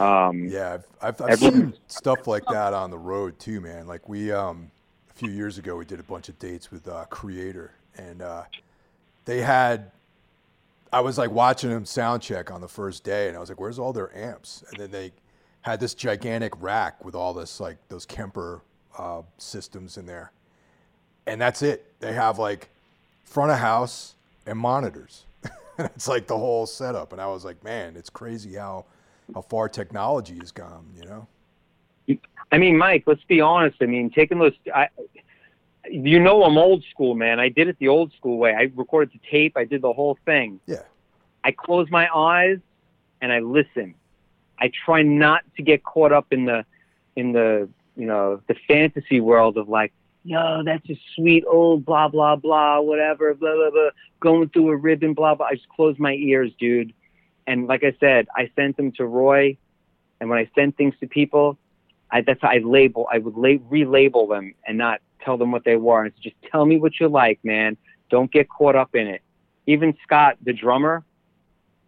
Um, Yeah, I've, I've, I've seen stuff like that on the road too, man. Like we, um, a few years ago, we did a bunch of dates with uh, Kreator, and uh, they had. I was like watching them sound check on the first day, and I was like, "Where's all their amps?" And then they had this gigantic rack with all this like those Kemper uh, systems in there, and that's it. They have like front of house and monitors. and it's like the whole setup. And I was like, man, it's crazy how how far technology has gone. You know. I mean, Mike, let's be honest. I mean, taking those, I, you know, I'm old school, man. I did it the old school way. I recorded the tape. I did the whole thing. Yeah. I close my eyes and I listen. I try not to get caught up in the, in the, you know, the fantasy world of like, yo, that's a sweet old blah blah blah, whatever, blah blah blah, going through a ribbon, blah blah. I just close my ears, dude. And like I said, I sent them to Roy, and when I send things to people, I, that's how I label. I would la- relabel them and not tell them what they were. And just tell me what you like, man. Don't get caught up in it. Even Scott, the drummer,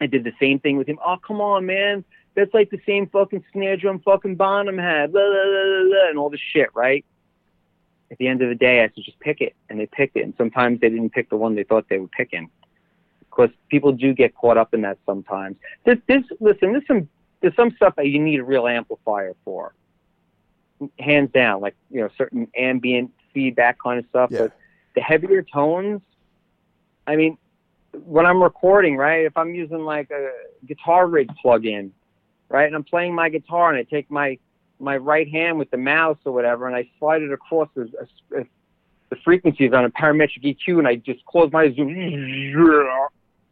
I did the same thing with him. Oh, come on, man. That's like the same fucking snare drum fucking Bonham had, blah, blah, blah, blah, and all this shit, right? At the end of the day, I said, just pick it. And they picked it. And sometimes they didn't pick the one they thought they were picking. Because people do get caught up in that sometimes. This, this, listen, there's some, there's some stuff that you need a real amplifier for hands down, like you know, certain ambient feedback kind of stuff. Yeah. But the heavier tones, I mean, when I'm recording, right? If I'm using like a guitar rig plug-in, right, and I'm playing my guitar and I take my my right hand with the mouse or whatever, and I slide it across the, a, a, the frequencies on a parametric EQ, and I just close my zoom.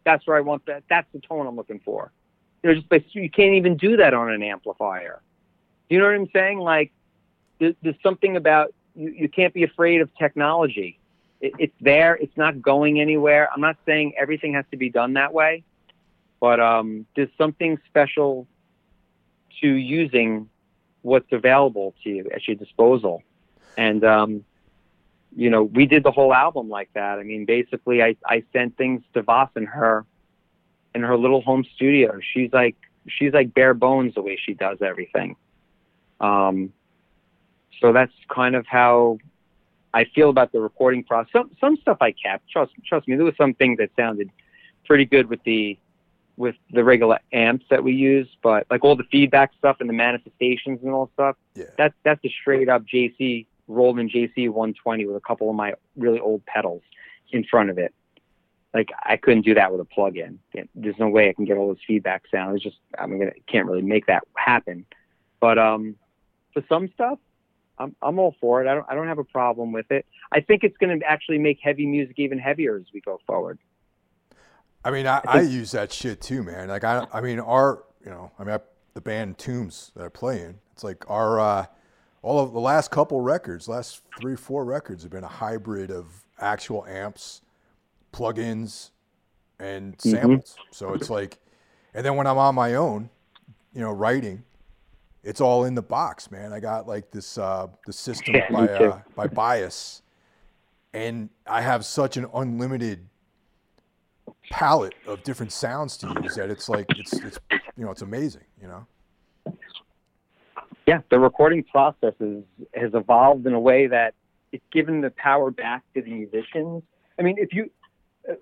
That's where I want that. That's the tone I'm looking for. You know, just by, you can't even do that on an amplifier. You know what I'm saying? Like, there's, there's something about you, you can't be afraid of technology. It, it's there. It's not going anywhere. I'm not saying everything has to be done that way, but um, there's something special to using what's available to you at your disposal. And, um, you know, we did the whole album like that. I mean, basically, I, I sent things to Voss and her in her little home studio. She's like, she's like bare bones the way she does everything. Um, so that's kind of how I feel about the recording process. Some some stuff I kept. Trust trust me, there was some things that sounded pretty good with the with the regular amps that we use, but like all the feedback stuff and the manifestations and all stuff. Yeah. That's that's a straight up JC Roland JC 120 with a couple of my really old pedals in front of it. Like I couldn't do that with a plug-in. There's no way I can get all those feedback sound. It's just I'm gonna can't really make that happen. But um, for some stuff, I'm I'm all for it. I don't I don't have a problem with it. I think it's going to actually make heavy music even heavier as we go forward. I mean, I, I, use that shit too, man. Like I, I mean, our, you know, I mean, I, the band Tombs that I play in, it's like our, uh, all of the last couple records, last three, four records have been a hybrid of actual amps, plugins, and samples. Mm-hmm. So it's like, and then when I'm on my own, you know, writing, it's all in the box, man. I got like this, uh, the system yeah, by, uh, by Bias, and I have such an unlimited palette of different sounds to use that it's like it's it's you know it's amazing you know? Yeah the recording process is, has evolved in a way that it's given the power back to the musicians. I mean if you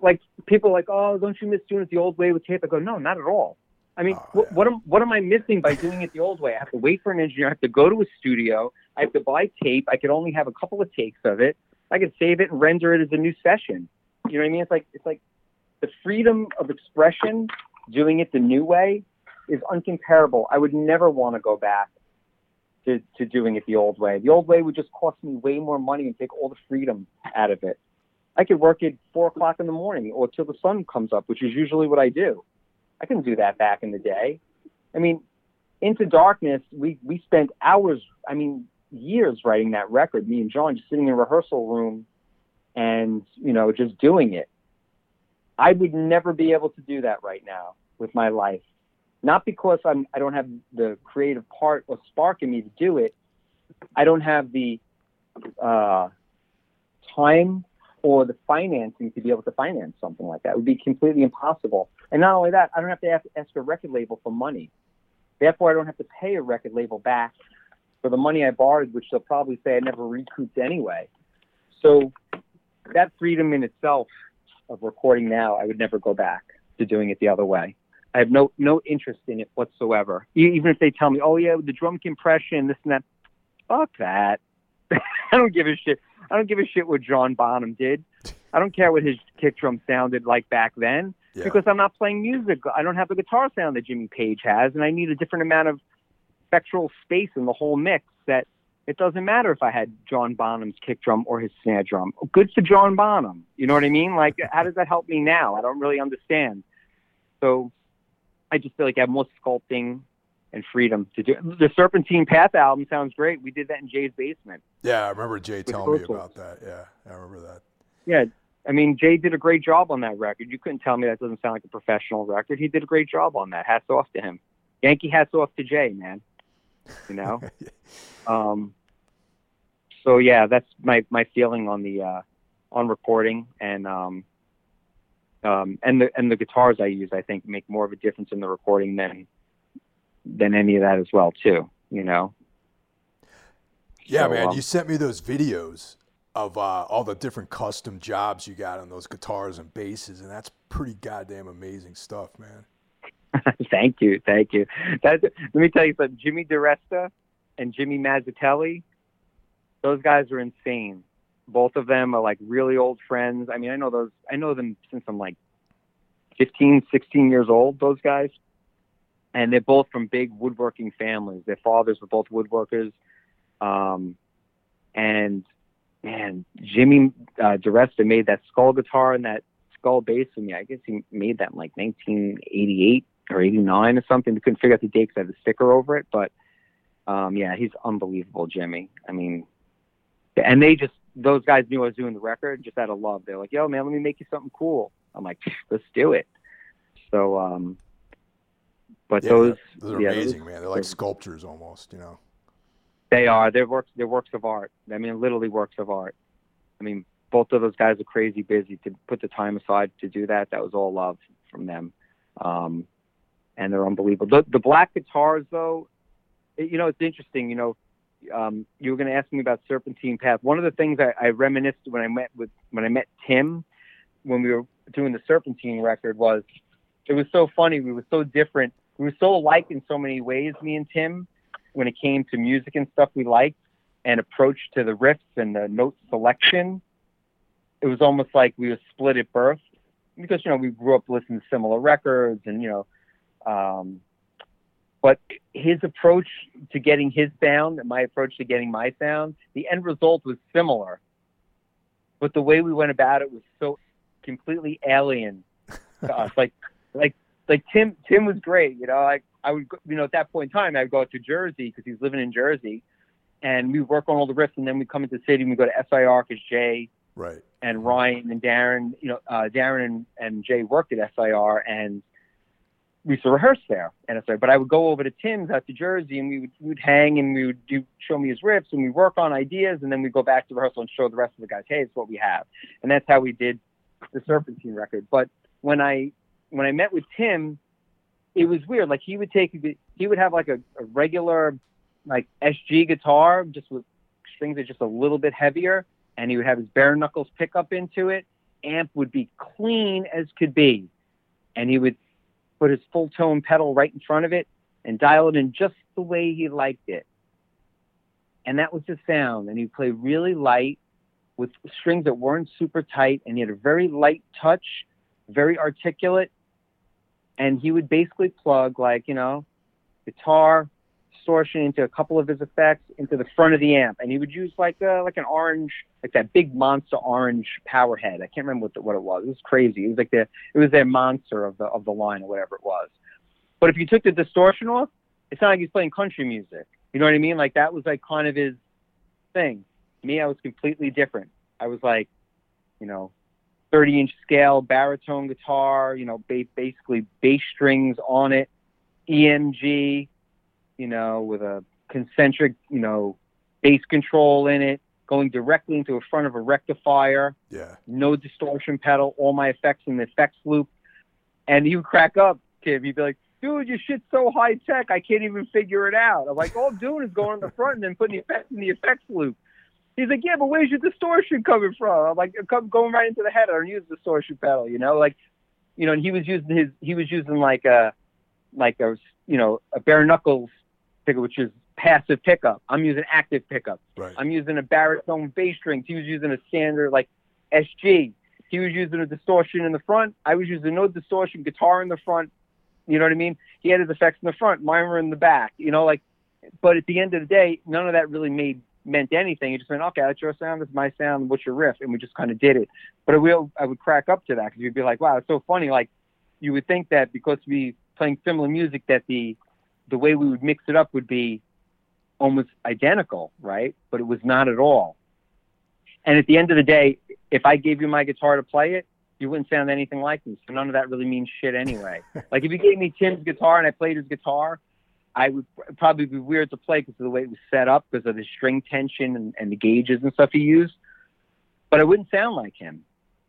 like people are like oh don't you miss doing it the old way with tape? I go no not at all. I mean oh, what, what am what am i missing by doing it the old way? I have to wait for an engineer i have to go to a studio i have to buy tape i could only have a couple of takes of it i could save it and render it as a new session. You know what i mean? It's like it's like the freedom of expression, doing it the new way, is uncomparable. I would never want to go back to, to doing it the old way. The old way would just cost me way more money and take all the freedom out of it. I could work at four o'clock in the morning or till the sun comes up, which is usually what I do. I couldn't do that back in the day. I mean, Into Darkness, we, we spent hours, I mean, years writing that record, me and John just sitting in a rehearsal room and, you know, just doing it. I would never be able to do that right now with my life. Not because I'm I don't have the creative part or spark in me to do it. I don't have the uh, time or the financing to be able to finance something like that. It would be completely impossible. And not only that, I don't have to ask a record label for money. Therefore, I don't have to pay a record label back for the money I borrowed, which they'll probably say I never recouped anyway. So that freedom in itself of recording now, I would never go back to doing it the other way. I have no no interest in it whatsoever. Even if they tell me, "Oh yeah, the drum compression, this and that," fuck that. I don't give a shit. I don't give a shit what John Bonham did. I don't care what his kick drum sounded like back then. Yeah. because I'm not playing music. I don't have the guitar sound that Jimmy Page has, and I need a different amount of spectral space in the whole mix. That it doesn't matter if I had John Bonham's kick drum or his snare drum. Good for John Bonham. You know what I mean? Like, how does that help me now? I don't really understand. So, I just feel like I have more sculpting and freedom to do. The Serpentine Path album sounds great. We did that in Jay's basement. Yeah, I remember Jay telling me about that. Yeah, I remember that. Yeah, I mean, Jay did a great job on that record. You couldn't tell me that doesn't sound like a professional record. He did a great job on that. Hats off to him. Yankee hats off to Jay, man. You know. um, so yeah, that's my my feeling on the uh, on recording and um, um, and the and the guitars I use. I think make more of a difference in the recording than than any of that as well too. You know. Yeah, So, man, um, you sent me those videos of uh, all the different custom jobs you got on those guitars and basses, and that's pretty goddamn amazing stuff, man. thank you, thank you. That, let me tell you something. Jimmy DiResta and Jimmy Mazzatelli, those guys are insane. Both of them are like really old friends. I mean, I know those. I know them since I'm like 15, 16 years old. Those guys, and they're both from big woodworking families. Their fathers were both woodworkers. Um, and man, Jimmy uh, made that skull guitar and that skull bass for me. I guess he made that in like 1988 or 89 or something. We couldn't figure out the date because I had a sticker over it. But um, yeah, he's unbelievable, Jimmy. I mean, and they just, those guys knew I was doing the record just out of love. They're like, yo, man, let me make you something cool. I'm like, let's do it. So, um, but Yeah, those, those are yeah, amazing, man. They're like sculptures almost, you know. They are. They're works. They're works of art. I mean, literally works of art. I mean, both of those guys are crazy busy to put the time aside to do that. That was all love from them, um, and they're unbelievable. The, the black guitars, though, it, you know, it's interesting. You know, um, you were going to ask me about Serpentine Path. One of the things I, I reminisced when I met with when I met Tim when we were doing the Serpentine record was it was so funny. We were so different. We were so alike in so many ways, me and Tim, when it came to music and stuff we liked and approach to the riffs and the note selection. It was almost like we were split at birth because, you know, we grew up listening to similar records and, you know, um, but his approach to getting his sound and my approach to getting my sound, the end result was similar. But the way we went about it was so completely alien to us. Like, like, like Tim, Tim was great. You know, like I would, you know, at that point in time, I'd go out to Jersey because he was living in Jersey, and we would work on all the riffs, and then we come into the city and we go to SIR because Jay Right. and Ryan and Darren, you know, uh, Darren and, and Jay worked at SIR and we used to rehearse there at SIR. But I would go over to Tim's out to Jersey and we would, we would hang and we would do, show me his riffs and we work on ideas and then we go back to rehearsal and show the rest of the guys, hey, it's what we have. And that's how we did the Serpentine record. But when I, when I met with Tim, it was weird. Like he would take, he would have like a, a regular, like SG guitar just with strings that just a little bit heavier and he would have his bare knuckles pickup into it. Amp would be clean as could be, and he would put his full tone pedal right in front of it and dial it in just the way he liked it. And that was his sound. And he played really light with strings that weren't super tight, and he had a very light touch, very articulate. And he would basically plug like you know, guitar, distortion into a couple of his effects into the front of the amp, and he would use like a, like an orange, like that big monster orange power head. I can't remember what the, what it was. It was crazy. It was like the it was their monster of the of the line or whatever it was. But if you took the distortion off, it's not like he's playing country music. You know what I mean? Like that was like kind of his thing. Me, I was completely different. I was like, you know, 30 inch scale baritone guitar, you know, ba- basically bass strings on it, EMG, you know, with a concentric, you know, bass control in it, going directly into the front of a rectifier, Yeah. no distortion pedal, all my effects in the effects loop. And he would crack up, kid. He'd be like, dude, your shit's so high tech, I can't even figure it out. I'm like, all I'm doing is going on the front and then putting the effects in the effects loop. He's like, yeah, but where's your distortion coming from? I'm like, come going right into the head. I don't use distortion pedal, you know, like, you know, and he was using his, he was using like a, like a, you know, a bare knuckles pickup, which is passive pickup. I'm using active pickup. Right. I'm using a baritone bass strings. He was using a standard like SG. He was using a distortion in the front. I was using no distortion guitar in the front. You know what I mean? He had his effects in the front, mine were in the back. You know, like. But at the end of the day, none of that really made meant anything. It just meant, okay, that's your sound, that's my sound, what's your riff? And we just kind of did it. But I will, I would crack up to that because you'd be like, wow, it's so funny. Like, you would think that because we playing similar music, that the the way we would mix it up would be almost identical, right? But it was not at all. And at the end of the day, if I gave you my guitar to play it, you wouldn't sound anything like me. So none of that really means shit anyway. like if you gave me Tim's guitar and I played his guitar, I would probably be weird to play because of the way it was set up, because of the string tension and, and the gauges and stuff he used. But I wouldn't sound like him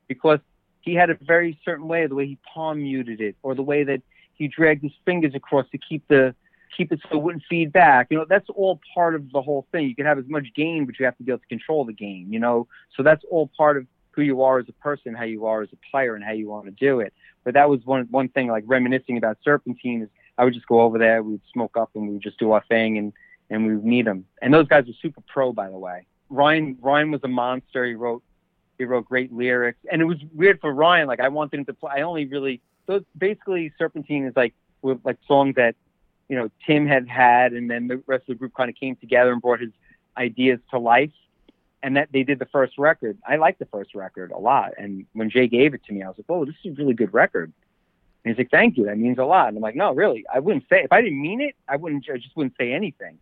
because he had a very certain way, the way he palm muted it, or the way that he dragged his fingers across to keep the keep it so it wouldn't feed back. You know, that's all part of the whole thing. You can have as much gain, but you have to be able to control the gain. You know, so that's all part of who you are as a person, how you are as a player, and how you want to do it. But that was one one thing, like reminiscing about Serpentine, is I would just go over there, we'd smoke up, and we would just do our thing, and and we would meet them. And those guys were super pro, by the way. Ryan Ryan was a monster. He wrote he wrote great lyrics, and it was weird for Ryan. Like I wanted him to play. I only really those basically Serpentine is like with like songs that you know Tim had had, and then the rest of the group kind of came together and brought his ideas to life. And that they did the first record. I liked the first record a lot. And when Jay gave it to me, I was like, "Oh, this is a really good record." And he's like, "Thank you. That means a lot." And I'm like, "No, really. I wouldn't say if I didn't mean it. I wouldn't. I just wouldn't say anything."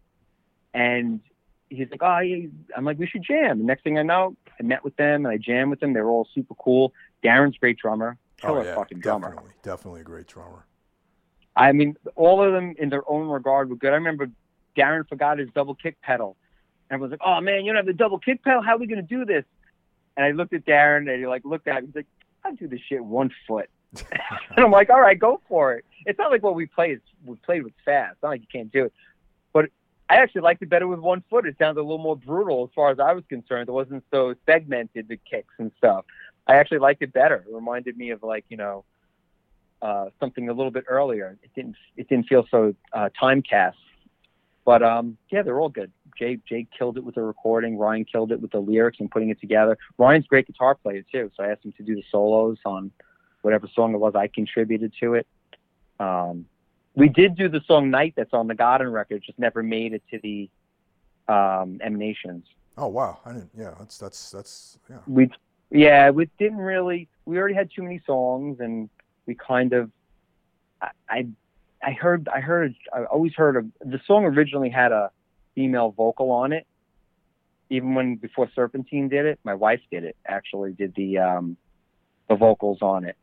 And he's like, "Oh, yeah. I'm like, we should jam." The next thing I know, I met with them and I jammed with them. They were all super cool. Darren's great drummer, killer oh, yeah, fucking drummer. Definitely, definitely a great drummer. I mean, all of them in their own regard were good. I remember Darren forgot his double kick pedal. And was like, "Oh man, you don't have the double kick pedal. How are we gonna do this?" And I looked at Darren and he like looked at me. He's like, "I do this shit one foot." and I'm like, "All right, go for it." It's not like what we played. We played with fast. It's not like you can't do it. But I actually liked it better with one foot. It sounded a little more brutal as far as I was concerned. It wasn't so segmented the kicks and stuff. I actually liked it better. It reminded me of like you know uh, something a little bit earlier. It didn't it didn't feel so uh, time cast. But um, yeah, they're all good. Jay Jay killed it with the recording. Ryan killed it with the lyrics and putting it together. Ryan's a great guitar player too, so I asked him to do the solos on whatever song it was. I contributed to it. Um, we did do the song "Night" that's on the Göden record, just never made it to the um, Emanations. Oh wow, I didn't. Yeah, that's that's that's yeah. We yeah, we didn't really. We already had too many songs, and we kind of. I I, heard I heard I always heard of the song originally had a female vocal on it. Even when before Serpentine did it, my wife did it. Actually, did the um, the vocals on it.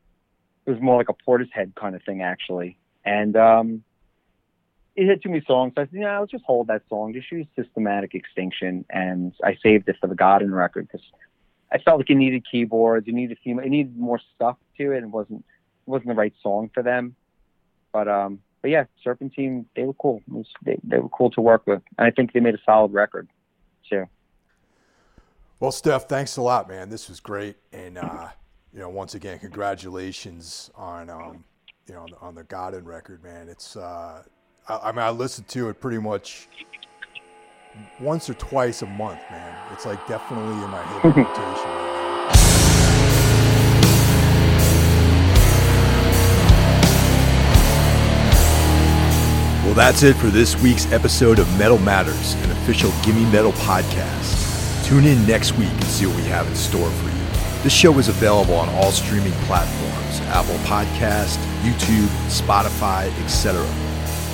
It was more like a Portishead kind of thing, actually. And um, it had too many songs. So I said, yeah, let's just hold that song. Just use Systematic Extinction, and I saved it for the Göden record because I felt like it needed keyboards, it needed female, it needed more stuff to it, and wasn't wasn't the right song for them. But um, but yeah, Serpentine, they were cool. Was, they they were cool to work with, and I think they made a solid record too. Well, Steph, thanks a lot, man. This was great, and uh, you know, once again, congratulations on um, you know on the, on the Göden record, man. It's uh, I, I mean, I listened to it pretty much once or twice a month, man. It's like definitely in my hit rotation. Well, that's it for this week's episode of Metal Matters, an official Gimme Metal podcast. Tune in next week and see what we have in store for you. This show is available on all streaming platforms Apple Podcast, YouTube, Spotify, etc.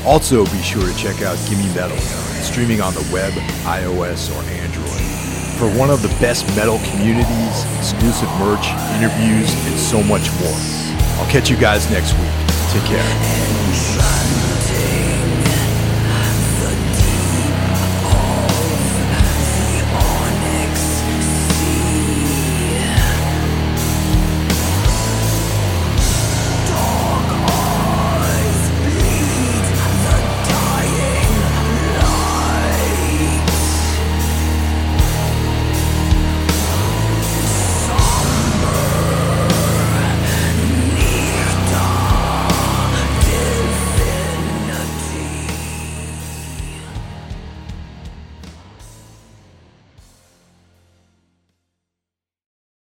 Also, be sure to check out Gimme Metal, streaming on the web, iOS, or Android. For one of the best metal communities, exclusive merch, interviews, and so much more. I'll catch you guys next week. Take care.